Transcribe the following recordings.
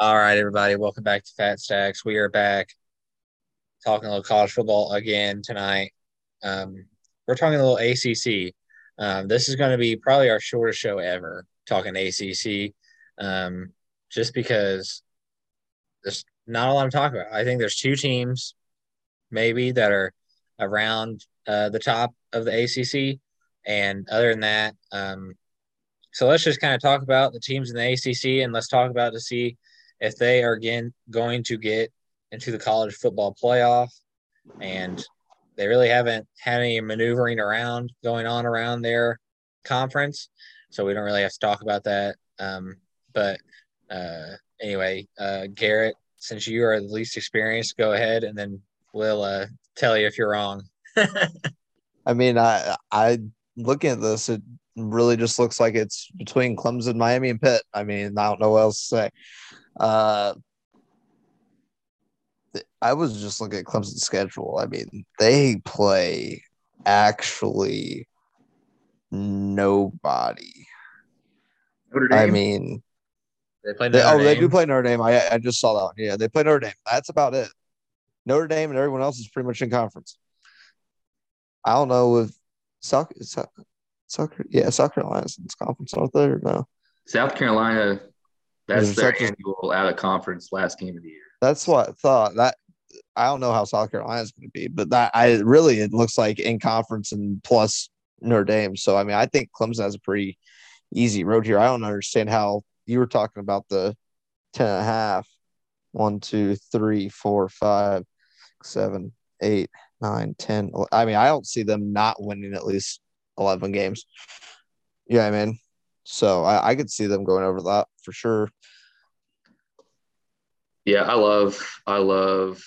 All right, everybody, welcome back to Fat Stacks. We are back talking a little college football again tonight. Um, we're talking a little ACC. Um, this is going to be probably our shortest show ever talking ACC, um, just because there's not a lot to talk about. I think there's two teams, maybe, that are around uh, the top of the ACC, and other than that, um, so let's just kind of talk about the teams in the ACC, and let's talk about to see if they are again going to get into the college football playoff. And they really haven't had any maneuvering around going on around their conference. So we don't really have to talk about that. Um, but uh, anyway, uh, Garrett, since you are the least experienced, go ahead and then we'll uh, tell you if you're wrong. I mean, I I looking at this, it really just looks like it's between Clemson, Miami, and Pitt. I mean, I don't know what else to say. Uh, I was just looking at Clemson's schedule. I mean, they play actually nobody. I mean, they play. They, oh, Dame. they do play Notre Dame. I I just saw that one. Yeah, they play Notre Dame. That's about it. Notre Dame and everyone else is pretty much in conference. I don't know if soccer, South, South yeah, South Carolina's in this conference, aren't they? Or no? South Carolina that's their annual out of conference last game of the year. That's what I thought. That I don't know how South Carolina is going to be, but that I really it looks like in conference and plus Notre Dame. So I mean, I think Clemson has a pretty easy road here. I don't understand how you were talking about the 10 and a half. One, two, three, four, five, seven, eight, nine, 10. I mean, I don't see them not winning at least 11 games. Yeah, I mean, so I, I could see them going over that for sure. Yeah, I love I love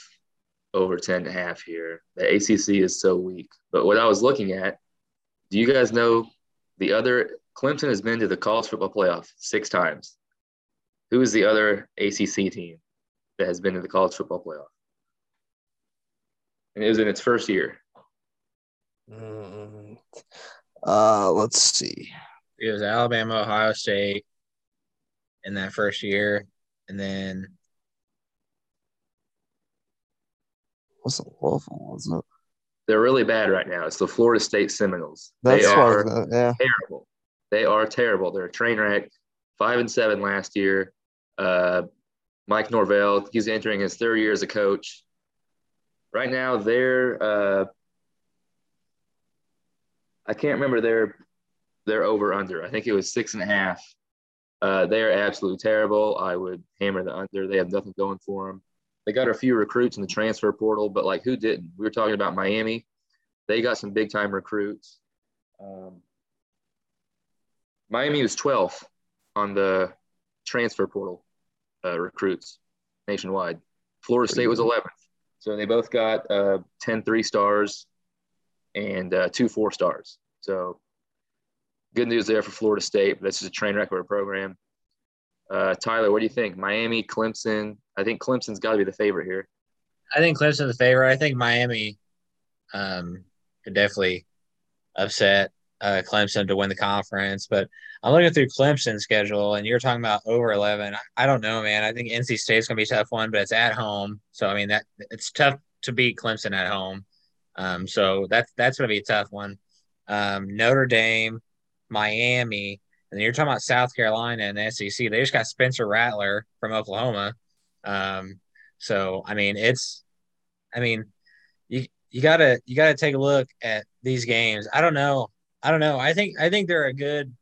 over 10 and a half here. The ACC is so weak. But what I was looking at, do you guys know the other Clemson has been to the college football playoff six times. Who is the other ACC team that has been to the college football playoff? And it was in its first year. Mm, uh, let's see. It was Alabama, Ohio State in that first year, and then what's the Louisville? Was it? They're really bad right now. It's the Florida State Seminoles. That's they are gonna, yeah. terrible. They are terrible. They're a train wreck. Five and seven last year. Uh, Mike Norvell, he's entering his third year as a coach. Right now, they're uh, I can't remember their they're over under. I think it was six and a half. Uh, they are absolutely terrible. I would hammer the under. They have nothing going for them. They got a few recruits in the transfer portal, but like who didn't? We were talking about Miami. They got some big time recruits. Um, Miami was 12th on the transfer portal uh, recruits nationwide. Florida State was 11th. So they both got uh, 10 three stars and uh, two four stars. So good news there for Florida State. But this is a train wreck of a program. Uh, Tyler, what do you think? Miami, Clemson. I think Clemson's got to be the favorite here. I think Clemson's the favorite. I think Miami um, could definitely upset uh, Clemson to win the conference. But I'm looking through Clemson's schedule, and you're talking about over 11. I, don't know, man. I think NC State's going to be a tough one, but it's at home. So, I mean, that it's tough to beat Clemson at home. Um, so that's that's going to be a tough one. Um, Notre Dame, Miami, and you're talking about South Carolina and the SEC. They just got Spencer Rattler from Oklahoma. Um, so I mean, it's, I mean, you you gotta you gotta take a look at these games. I don't know. I don't know. I think I think they're a good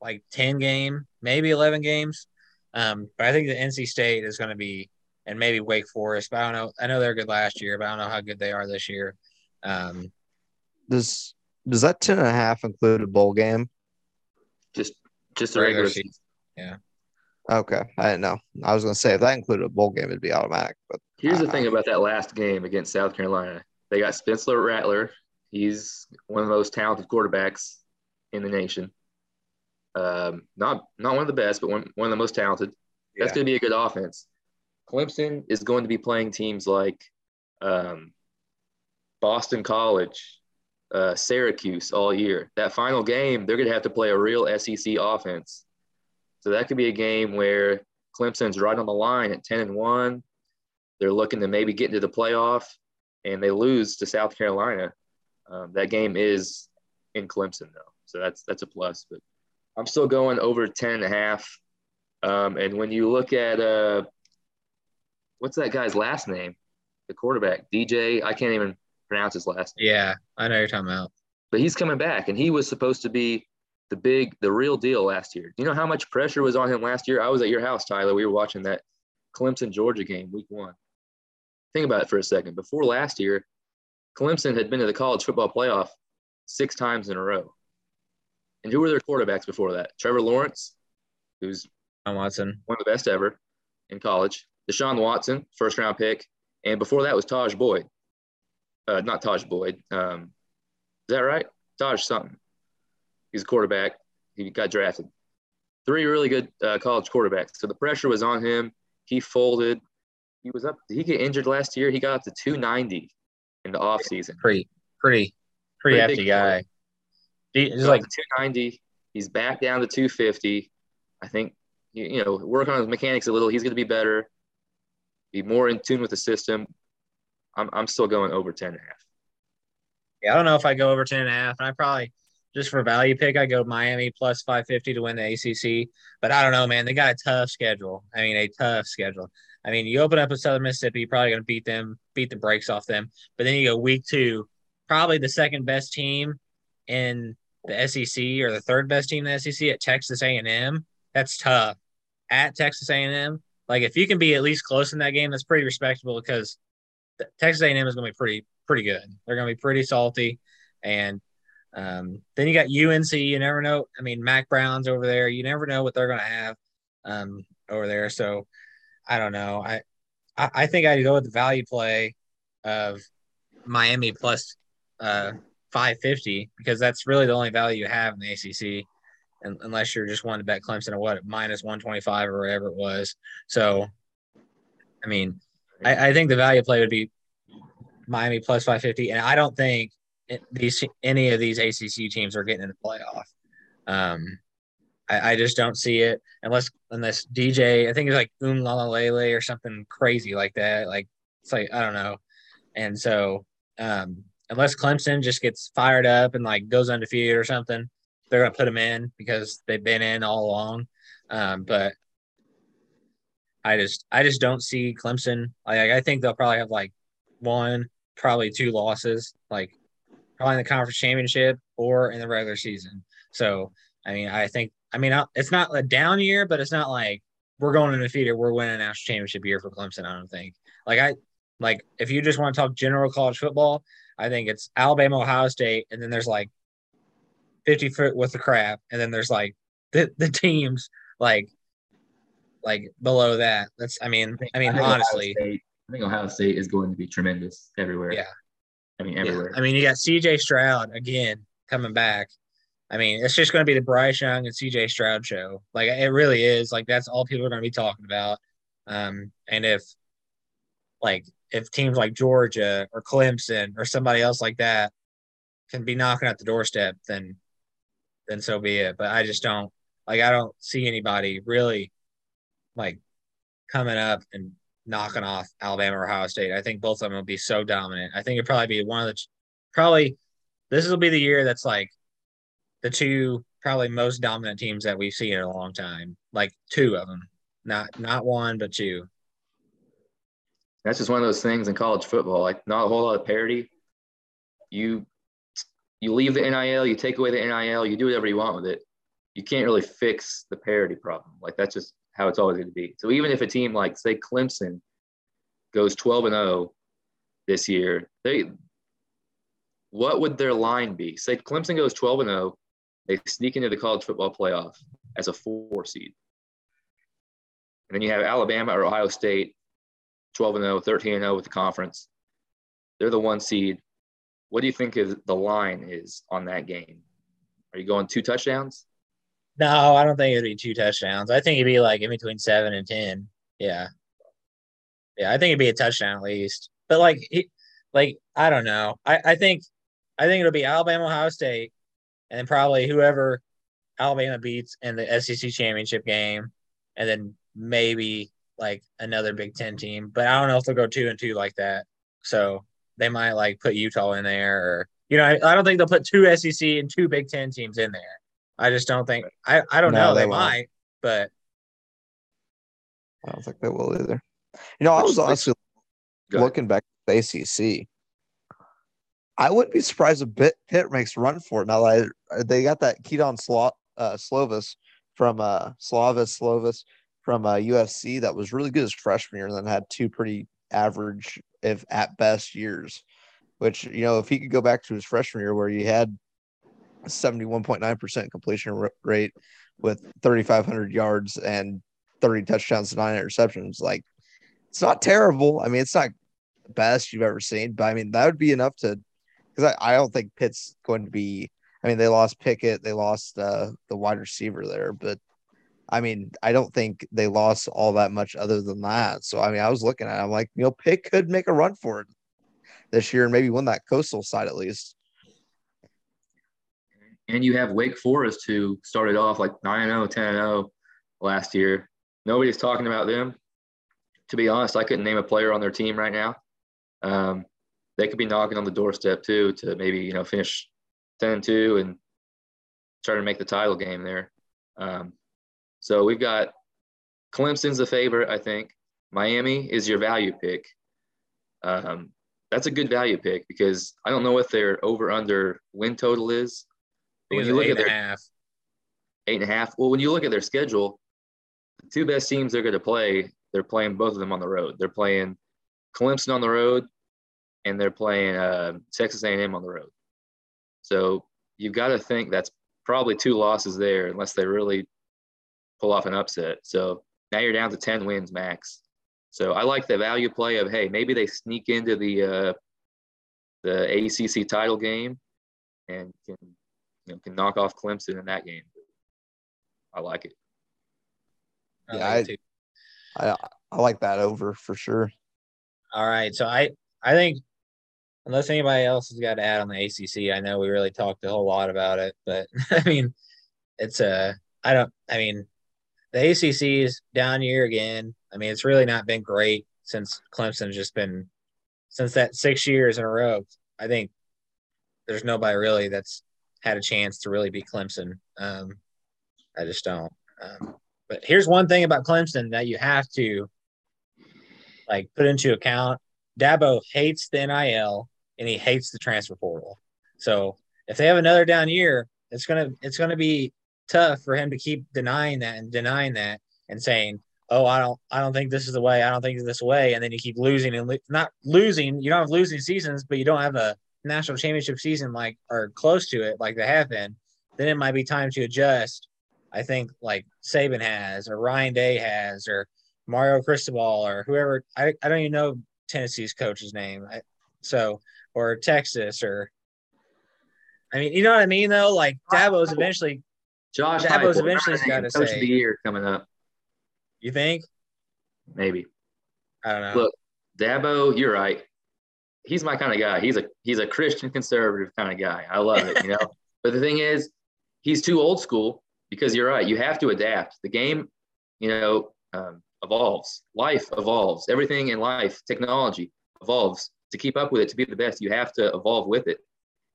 like ten game, maybe eleven games. Um, but I think the NC State is going to be, and maybe Wake Forest. But I don't know. I know they're good last year, but I don't know how good they are this year. Um, does does that ten and a half include a bowl game? Just just a regular, season. Yeah. Okay, I didn't know. I was going to say if that included a bowl game, it'd be automatic. But here's the thing about that last game against South Carolina: they got Spencer Rattler. He's one of the most talented quarterbacks in the nation. Um, not not one of the best, but one one of the most talented. That's yeah. going to be a good offense. Clemson is going to be playing teams like um, Boston College, uh, Syracuse all year. That final game, they're going to have to play a real SEC offense. So that could be a game where Clemson's right on the line at 10 and 1. They're looking to maybe get into the playoff, and they lose to South Carolina. Um, that game is in Clemson, though. So that's that's a plus. But I'm still going over 10 and a half. Um, and when you look at uh, what's that guy's last name? The quarterback, DJ. I can't even pronounce his last name. Yeah, I know you're talking about. But he's coming back, and he was supposed to be the big, the real deal last year. Do you know how much pressure was on him last year? I was at your house, Tyler. We were watching that Clemson Georgia game, week one. Think about it for a second. Before last year, Clemson had been to the college football playoff six times in a row. And who were their quarterbacks before that? Trevor Lawrence, who's John Watson, one of the best ever in college. Deshaun Watson, first round pick. And before that was Tajh Boyd. Uh, not Tajh Boyd. Um, is that right? Taj something. He's a quarterback. He got drafted. Three really good uh, college quarterbacks. So the pressure was on him. He folded. He was up. Did he get injured last year? He got up to 290 in the offseason. Pretty, pretty, pretty, pretty hefty guy. He's like 290. He's back down to 250. I think, you know, work on his mechanics a little. He's going to be better, be more in tune with the system. I'm, I'm still going over 10 and a half. Yeah, I don't know if I go over 10 and a half. And I probably, just for value pick, I go Miami plus 550 to win the ACC. But I don't know, man. They got a tough schedule. I mean, a tough schedule. I mean, you open up with Southern Mississippi, you're probably going to beat them, beat the brakes off them. But then you go week two, probably the second best team in the SEC or the third best team in the SEC at Texas A&M. That's tough. At Texas A&M, like if you can be at least close in that game, that's pretty respectable because Texas A&M is going to be pretty pretty good. They're going to be pretty salty, and um, then you got UNC. You never know. I mean, Mack Brown's over there. You never know what they're going to have um, over there. So I don't know. I I, think I'd go with the value play of Miami plus uh, 550 because that's really the only value you have in the ACC, and, unless you're just wanting to bet Clemson or what minus 125 or whatever it was. So, I mean, I, I think the value play would be Miami plus 550, and I don't think these any of these ACC teams are getting in the playoff. Um, I, I, just don't see it unless unless DJ. I think it's like Uiagalelei or something crazy like that. Like it's like I don't know. And so um, unless Clemson just gets fired up and like goes undefeated or something, they're gonna put them in because they've been in all along. Um, but I just I just don't see Clemson. Like I think they'll probably have like one, probably two losses, like probably in the conference championship or in the regular season. So I mean, I think I mean it's not a down year, but it's not like we're going undefeated. We're winning a national championship year for Clemson. I don't think. Like I like if you just want to talk general college football, I think it's Alabama, Ohio State, and then there's like 50 foot with the crap, and then there's like the, the teams like like below that. That's I mean I mean I honestly, State, I think Ohio State is going to be tremendous everywhere. Yeah, I mean everywhere. Yeah. I mean you got C.J. Stroud again coming back. I mean it's just going to be the Bryce Young and C.J. Stroud show. Like it really is. Like that's all people are going to be talking about. Um, and if like if teams like Georgia or Clemson or somebody else like that can be knocking at the doorstep, then then so be it. But I just don't like I don't see anybody really like coming up and knocking off Alabama or Ohio State. I think both of them will be so dominant. I think it'll probably be one of the probably this will be the year that's like the two probably most dominant teams that we've seen in a long time. Like two of them, not not one but two that's just one of those things in college football. Like not a whole lot of parity. You you leave the NIL, you take away the NIL, you do whatever you want with it. You can't really fix the parity problem. Like that's just how it's always going to be. So even if a team like say Clemson goes 12 and 0 this year, they what would their line be? Say Clemson goes 12 and 0, they sneak into the college football playoff as a four seed. And then you have Alabama or Ohio State 12 and 0, 13 and 0 with the conference. They're the one seed. What do you think is the line is on that game? Are you going two touchdowns? No, I don't think it'd be two touchdowns. I think it'd be like in between seven and ten. Yeah, yeah, I think it'd be a touchdown at least. But like, he, like I don't know. I I think I think it'll be Alabama, Ohio State, and then probably whoever Alabama beats in the SEC championship game, and then maybe like another Big Ten team, but I don't know if they'll go two and two like that. So they might like put Utah in there, or you know, I, I don't think they'll put two SEC and two Big Ten teams in there. I just don't think. I I don't No, know. They, they won't. might, but I don't think they will either. You know, I was which- honestly looking back at the ACC. I wouldn't be surprised if Pitt, Pitt makes a run for it. Now that I- they got that Kedon Slo, uh, Slovis from uh, Slavis Slovis from uh, USC that was really good his freshman year, and then had two pretty average, if at best, years. Which you know, if he could go back to his freshman year where he had seventy-one point nine percent completion rate with thirty-five hundred yards and thirty touchdowns and nine interceptions, like it's not terrible. I mean, it's not the best you've ever seen, but I mean that would be enough to because I, I don't think Pitt's going to be. I mean, they lost Pickett, they lost uh, the wide receiver there, but I mean, I don't think they lost all that much other than that. So I mean, I was looking at, it, I'm like, you know, Pitt could make a run for it this year and maybe win that coastal side at least. And you have Wake Forest who started off like 9 0, 10 0 last year. Nobody's talking about them. To be honest, I couldn't name a player on their team right now. Um, they could be knocking on the doorstep too to maybe, you know, finish 10 2 and try to make the title game there. Um, so we've got Clemson's the favorite, I think. Miami is your value pick. Um, that's a good value pick because I don't know what their over under win total is. I But think when you eight look and at a their half. eight and a half, well, when you look at their schedule, the two best teams they're going to play, they're playing both of them on the road. They're playing Clemson on the road, and they're playing uh, Texas A&M on the road. So you've got to think that's probably two losses there, unless they really pull off an upset. So now you're down to ten wins max. So I like the value play of hey, maybe they sneak into the uh, the ACC title game and can you know can knock off Clemson in that game. I like it. I Yeah, like it I- too. I I like that over for sure. All right. So I I think unless anybody else has got to add on the ACC, I know we really talked a whole lot about it, but I mean, it's a I don't I mean, the ACC is down year again. I mean, it's really not been great since Clemson's just been since that six years in a row. I think there's nobody really that's had a chance to really beat Clemson. Um, I just don't. Um, but here's one thing about Clemson that you have to like put into account. Dabo hates the NIL and he hates the transfer portal. So if they have another down year, it's gonna it's gonna be tough for him to keep denying that and denying that and saying, "Oh, I don't I don't think this is the way. I don't think this way." And then you keep losing and lo- not losing. You don't have losing seasons, but you don't have a national championship season like or close to it like they have been. Then it might be time to adjust. I think like Saban has or Ryan Day has or Mario Cristobal or whoever. I, I don't even know Tennessee's coach's name. I, so or Texas or I mean, you know what I mean though? Like Dabo's eventually Josh Dabo's Heupel, eventually gotta that name, coach say- of the year coming up, you think? maybe. I don't know. Look, Dabo, you're right. He's my kind of guy. He's a he's a Christian conservative kind of guy. I love it, you know. but the thing is, he's too old school because you're right. You have to adapt. The game, you know, um, evolves. Life evolves. Everything in life, technology evolves. To keep up with it, to be the best, you have to evolve with it.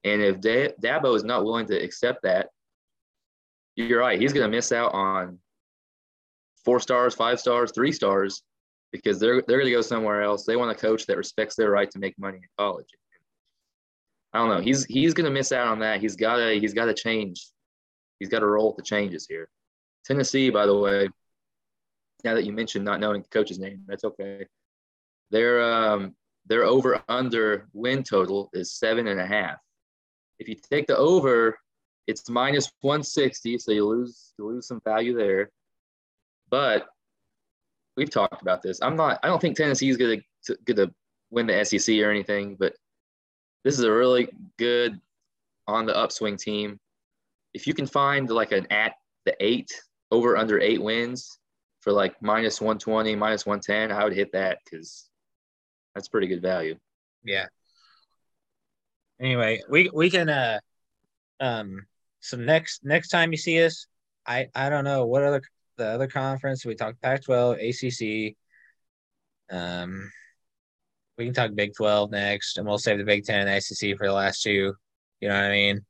And if Da- Dabo is not willing to accept that, you're right. He's going to miss out on four stars, five stars, three stars because they're they're going to go somewhere else. They want a coach that respects their right to make money in college. I don't know. He's he's going to miss out on that. He's got to he's got to change. He's got to roll with the changes here. Tennessee, by the way, now that you mentioned not knowing the coach's name, that's okay. Their um their over under win total is seven and a half. If you take the over, it's minus 160, so you lose you lose some value there. But we've talked about this. I'm not. I don't think Tennessee is going to going to win the SEC or anything. But this is a really good on the upswing team. If you can find like an at the eight over under eight wins for like minus 120, minus 110, I would hit that because that's pretty good value. Yeah. Anyway, we we can uh um so next next time you see us, I I don't know what other the other conference. We talked Pac-12, ACC. Um, we can talk Big 12 next, and we'll save the Big 10 and ACC for the last two. You know what I mean?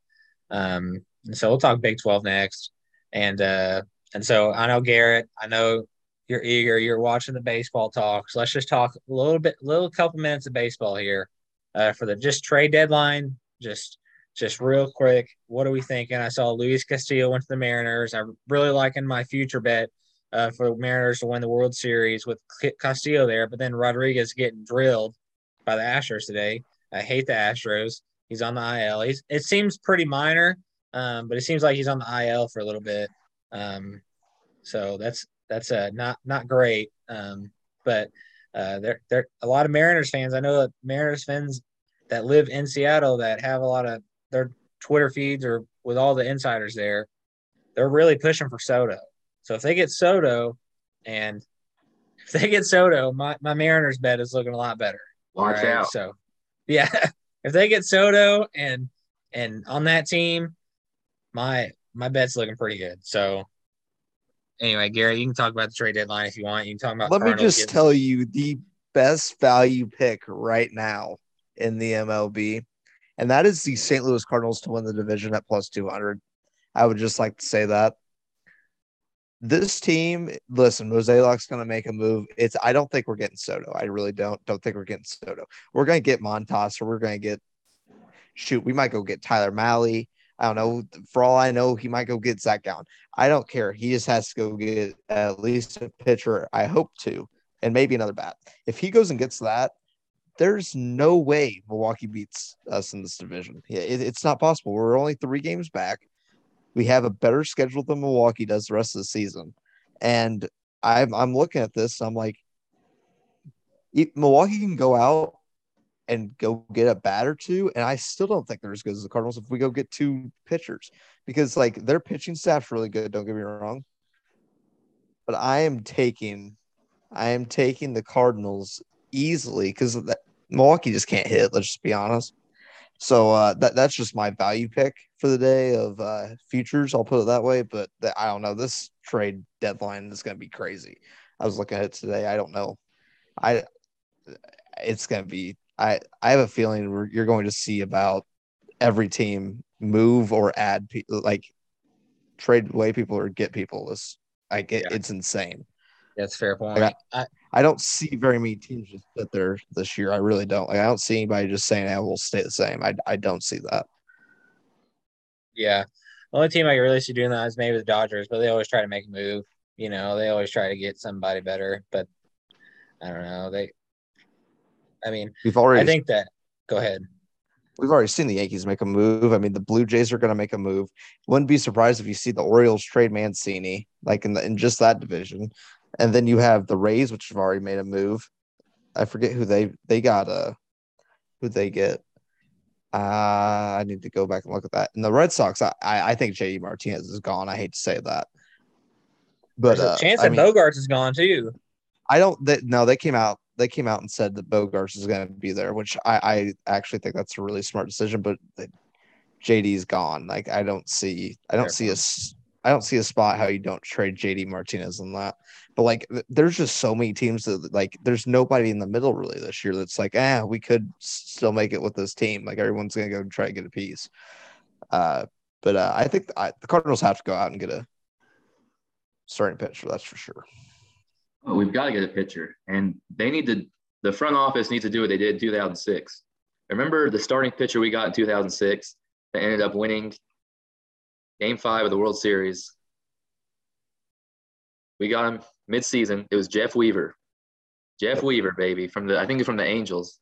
Um, so we'll talk Big 12 next. And uh, and so I know Garrett, I know you're eager, you're watching the baseball talks. Let's just talk a little bit, little couple minutes of baseball here uh, for the just trade deadline. Just just real quick, what are we thinking? I saw Luis Castillo went to the Mariners. I'm really liking my future bet uh, for the Mariners to win the World Series with Castillo there, but then Rodriguez getting drilled by the Astros today. I hate the Astros. He's on the IL. He's, it seems pretty minor, um, but it seems like he's on the IL for a little bit. Um, so that's that's uh, not not great. Um, but uh, there there a lot of Mariners fans. I know that Mariners fans that live in Seattle that have a lot of their Twitter feeds or with all the insiders there. They're really pushing for Soto. So if they get Soto, and if they get Soto, my, my Mariners bet is looking a lot better. Watch right? out. So yeah, if they get Soto and and on that team, my my bet's looking pretty good. So anyway, Gary, you can talk about the trade deadline if you want. You can talk about. Let Cardinals me just getting... tell you the best value pick right now in the MLB, and that is the St. Louis Cardinals to win the division at plus two hundred. I would just like to say that this team, listen, Mozeliak's going to make a move. It's I don't think we're getting Soto. I really don't. Don't think we're getting Soto. We're going to get Montas, or we're going to get shoot. We might go get Tyler Mahle. I don't know. For all I know, he might go get Zach Gallen. I don't care. He just has to go get at least a pitcher. I hope to, and maybe another bat. If he goes and gets that, there's no way Milwaukee beats us in this division. Yeah, it, it's not possible. We're only three games back. We have a better schedule than Milwaukee does the rest of the season. And I'm I'm looking at this. I'm like, Milwaukee can go out and go get a bat or two, and I still don't think they're as good as the Cardinals if we go get two pitchers because like their pitching staff's really good. Don't get me wrong, but I am taking, I am taking the Cardinals easily because Milwaukee just can't hit. Let's just be honest. So uh, that that's just my value pick for the day of uh, futures. I'll put it that way. But the, I don't know. This trade deadline is going to be crazy. I was looking at it today. I don't know. I it's going to be. I I have a feeling you're going to see about every team move or add people like trade away people or get people. This like it, yeah. it's insane. That's fair point. Like, I, I don't see very many teams just sit there this year. I really don't. Like I don't see anybody just saying, "I will stay the same." I I don't see that. Yeah, the only team I really see doing that is maybe the Dodgers, but they always try to make a move. You know, they always try to get somebody better, but I don't know. They, I mean, we've already. I think that. Go ahead. We've already seen the Yankees make a move. I mean, the Blue Jays are going to make a move. Wouldn't be surprised if you see the Orioles trade Mancini, like in the, in just that division. And then you have the Rays, which have already made a move. I forget who they they got. Uh, who they get? Uh, I need to go back and look at that. And the Red Sox, I I think JD Martinez is gone. I hate to say that, but uh, chance that I mean, Bogaerts is gone too. I don't. They, no, they came out. They came out and said that Bogaerts is going to be there, which I, I actually think that's a really smart decision. But JD's gone. Like I don't see. I don't Fair see a. I don't see a spot how you don't trade JD Martinez on that. But like, there's just so many teams that like, there's nobody in the middle really this year that's like, ah, we could still make it with this team. Like everyone's gonna go try to get a piece. Uh, but uh, I think I, the Cardinals have to go out and get a starting pitcher. That's for sure. Well, we've got to get a pitcher, and they need to. The front office needs to do what they did in 2006. Remember the starting pitcher we got in 2006 that ended up winning Game Five of the World Series. We got him mid-season. It was Jeff Weaver. Jeff Weaver, baby, from the I think from the Angels.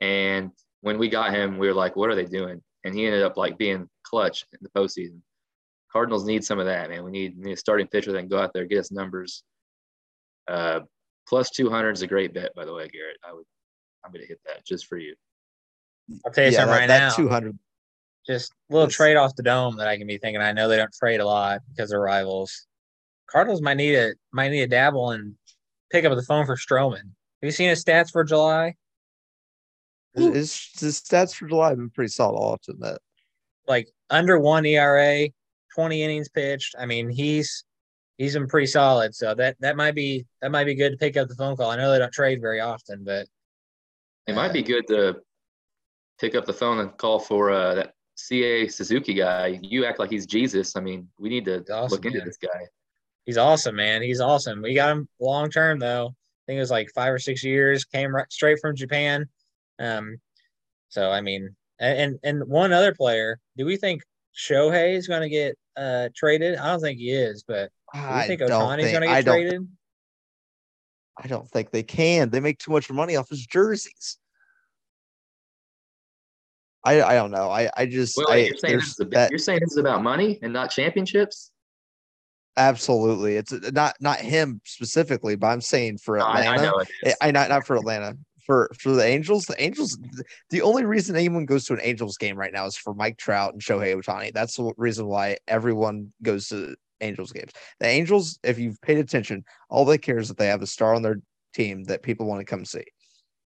And when we got him, we were like, "What are they doing?" And he ended up like being clutch in the postseason. Cardinals need some of that, man. We need, we need a starting pitcher that can go out there get us numbers. Uh, plus two hundred is a great bet, by the way, Garrett. I would, I'm going to hit that just for you. I'll tell you yeah, something that, right that now. Two hundred. Just a little trade off the dome that I can be thinking. I know they don't trade a lot because they're rivals. Cardinals might need a might need a dabble and pick up the phone for Stroman. Have you seen his stats for July? His, his stats for July have been pretty solid, I'll to admit. Like under one ERA, 20 innings pitched. I mean, he's he's been pretty solid. So that that might be that might be good to pick up the phone call. I know they don't trade very often, but it might be good to pick up the phone and call for uh, that Seiya Suzuki guy. You act like he's Jesus. I mean, we need to awesome, look into man. this guy. He's awesome, man. He's awesome. We got him long term though. I think it was like five or six years. Came right straight from Japan. Um, so I mean, and and one other player. Do we think Shohei is going to get uh traded? I don't think he is, but do you think Ohtani's going to get I traded? I don't think they can. They make too much money off his jerseys. I I don't know. I I just well, I, you're, saying this is that, you're saying this is about money and not championships. Absolutely, it's uh, not not him specifically, but I'm saying for Atlanta. I, I know. Eh, I, not not for Atlanta. For for the Angels, the Angels. The only reason anyone goes to an Angels game right now is for Mike Trout and Shohei Ohtani. That's the reason why everyone goes to Angels games. The Angels, if you've paid attention, all they care is that they have a star on their team that people want to come see.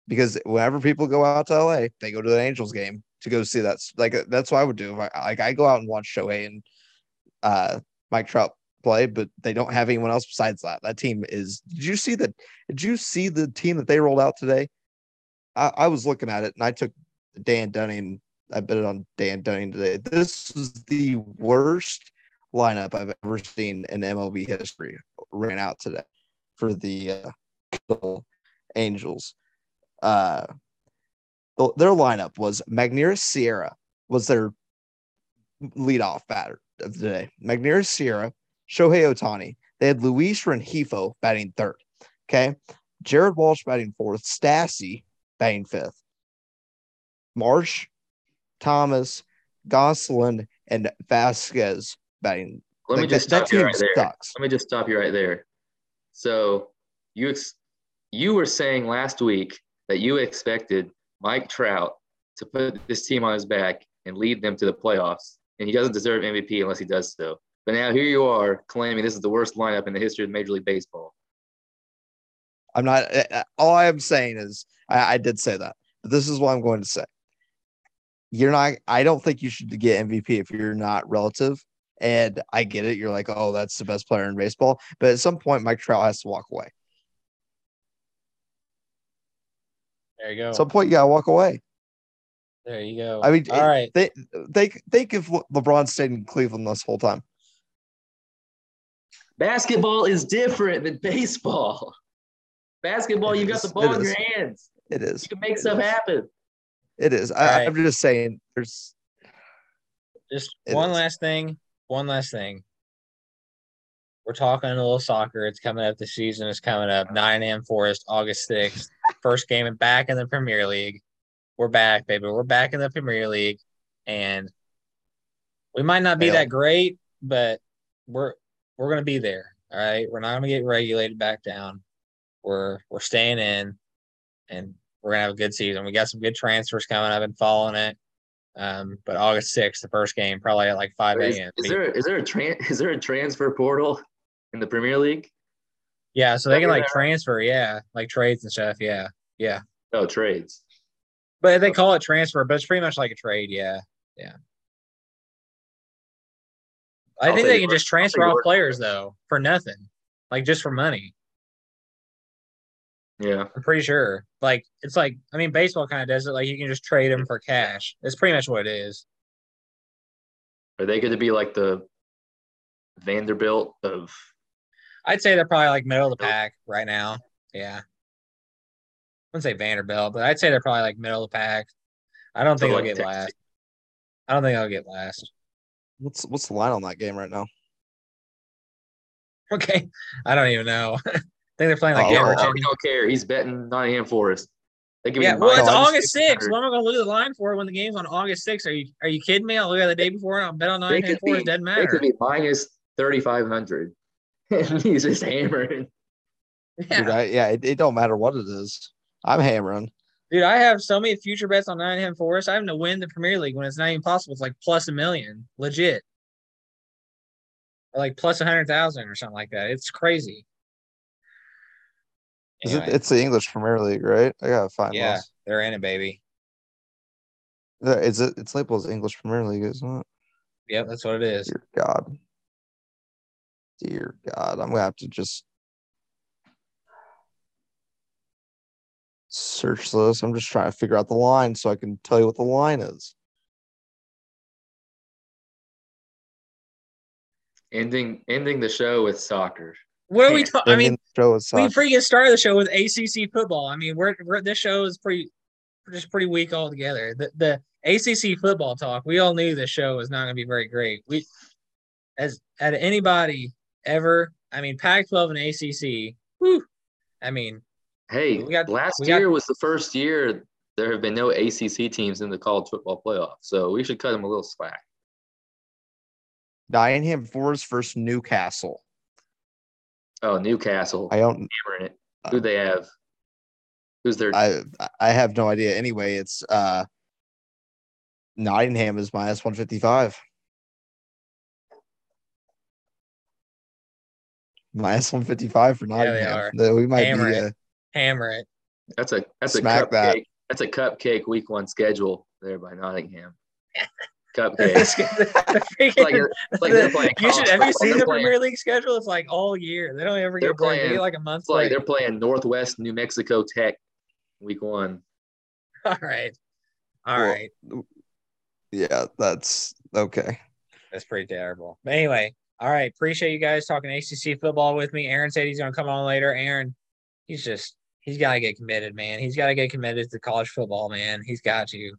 Because whenever people go out to LA, they go to the Angels game to go see that. Like that's what I would do. I, like I go out and watch Shohei and uh, Mike Trout play, but they don't have anyone else besides that. That team is. Did you see that? Did you see the team that they rolled out today? I, I was looking at it and I took Dane Dunning. I bet it on Dane Dunning today. This is the worst lineup I've ever seen in MLB history ran out today for the uh, Angels. Uh, their lineup was Magneuris Sierra was their leadoff batter of the day. Magneuris Sierra, Shohei Ohtani. They had Luis Rengifo batting third. Okay. Jared Walsh batting fourth. Stassi batting fifth. Marsh, Thomas, Gonsolin, and Vasquez batting. Let me just that, stop that you right there. Sucks. Let me just stop you right there. So you ex- you were saying last week that you expected Mike Trout to put this team on his back and lead them to the playoffs, and he doesn't deserve MVP unless he does so. But now here you are claiming this is the worst lineup in the history of Major League Baseball. I'm not. Eh, eh, all I am saying is I, I did say that, but this is what I'm going to say. You're not. I don't think you should get MVP if you're not relative and I get it. You're like, oh, that's the best player in baseball. But at some point, Mike Trout has to walk away. There you go. At some point, you gotta walk away. There you go. I mean, all right. They they think if LeBron stayed in Cleveland this whole time. Basketball is different than baseball. Basketball, it you got the ball in your hands. It is. You can make it stuff is. happen. It is. I, am just saying. There's just one is. last thing one last thing. We're talking a little soccer. It's coming up. The season is coming up. Nottingham Forest, August 6th. First game and back in the Premier League. We're back, baby. We're back in the Premier League. And we might not be Hell. that great, but we're we're gonna be there. All right. We're not gonna get regulated back down. We're we're staying in and we're gonna have a good season. We got some good transfers coming. I've been following it. Um, but August 6th, the first game, probably at like 5 a.m. Is, is, there is there a tran- is there a transfer portal in the Premier League? Yeah, so they can like transfer, yeah, like trades and stuff. Yeah, yeah. Oh, trades. But they oh. call it transfer, but it's pretty much like a trade. Yeah, yeah. I I'll think they can just transfer off players though for nothing, like just for money. Yeah. I'm pretty sure. Like it's like I mean baseball kind of does it. Like you can just trade them for cash. It's pretty much what it is. Are they going to be like the Vanderbilt of? I'd say they're probably like middle of the pack right now. Yeah. I wouldn't say Vanderbilt, but I'd say they're probably like middle of the pack. I don't think they'll get last. I don't think I'll get last. What's what's the line on that game right now? Okay, I don't even know. I think they're playing like oh, Everton. Oh, don't care. He's betting Nottingham Forest. yeah, well, it's August 6th. What am I going to look at the line for when the game's on August 6th? Are you are you kidding me? I'll look at the day before and I'll bet on Nottingham Forest. Doesn't matter. It could be minus 3,500. He's just hammering. Yeah, Dude, I, yeah it, it don't matter what it is. I'm hammering. Dude, I have so many future bets on Nottingham Forest. I have to win the Premier League when it's not even possible. It's like plus a million, legit, or like plus a hundred thousand or something like that. It's crazy. Anyway. Is it, it's the English Premier League, right? I gotta find. Yeah, those. they're in it, baby. Is it? It's labeled as English Premier League, isn't it? Yep, that's what it is. Dear God. Dear God, I'm gonna have to just search this. I'm just trying to figure out the line so I can tell you what the line is. Ending ending the show with soccer. What are we talking? I mean, show is we freaking started the show with ACC football. I mean, we're, we're this show is pretty, just pretty weak altogether. The the ACC football talk. We all knew this show was not going to be very great. We, as had anybody ever, I mean, Pac-12 and ACC. Whew, I mean, Hey, We got- last we got- year was the first year there have been no ACC teams in the college football playoff, so we should cut them a little slack. Nottingham Forest versus Newcastle. Oh, Newcastle I don't. hammering it. Who they have? Who's their? I I have no idea. Anyway, it's uh Nottingham is minus one fifty five. Minus one fifty five for Yeah, they Nottingham. are. That we might Hammer be. it. Uh, hammer it. that's a that's a cupcake. that. That's a cupcake week one schedule there by Nottingham. This- Cupcake. like, like they're playing. you should college have you seen the playing- Premier League schedule? It's like all year. They don't ever They're get break. Playing- get like a month It's like break. they're playing Northwest New Mexico Tech week one. All right. all Well, right. yeah, that's okay. That's pretty terrible. But anyway, all right. Appreciate you guys talking ACC football with me. Aaron said he's going to come on later. Aaron, he's just, he's got to get committed, man. He's got to get committed to college football, man. He's got to.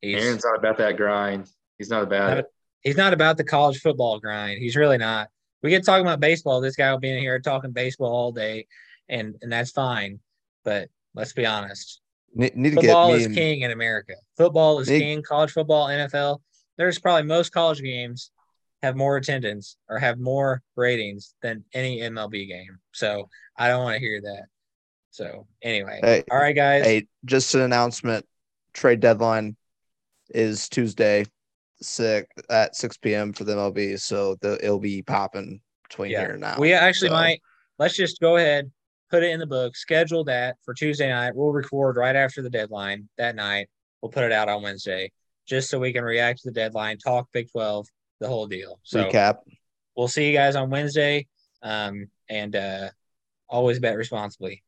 He's, Aaron's not about that grind. He's not about Not it. he's not about the college football grind. He's really not. We get talking about baseball. This guy will be in here talking baseball all day, and and that's fine. But let's be honest. Ne- need to get Football is and- king in America. Football is Need- king. College football, NFL. There's probably most college games have more attendance or have more ratings than any MLB game. So I don't want to hear that. So anyway, Hey, all right, guys. Hey, just an announcement. Trade deadline is Tuesday, six at six p.m. for the MLB. So the it'll be popping between Yeah. here and now. We actually So- might. Let's just go ahead, put it in the book, schedule that for Tuesday night. We'll record right after the deadline that night. We'll put it out on Wednesday, just so we can react to the deadline, talk Big Twelve, the whole deal. So recap. we'll see you guys on Wednesday. Um, and uh, always bet responsibly.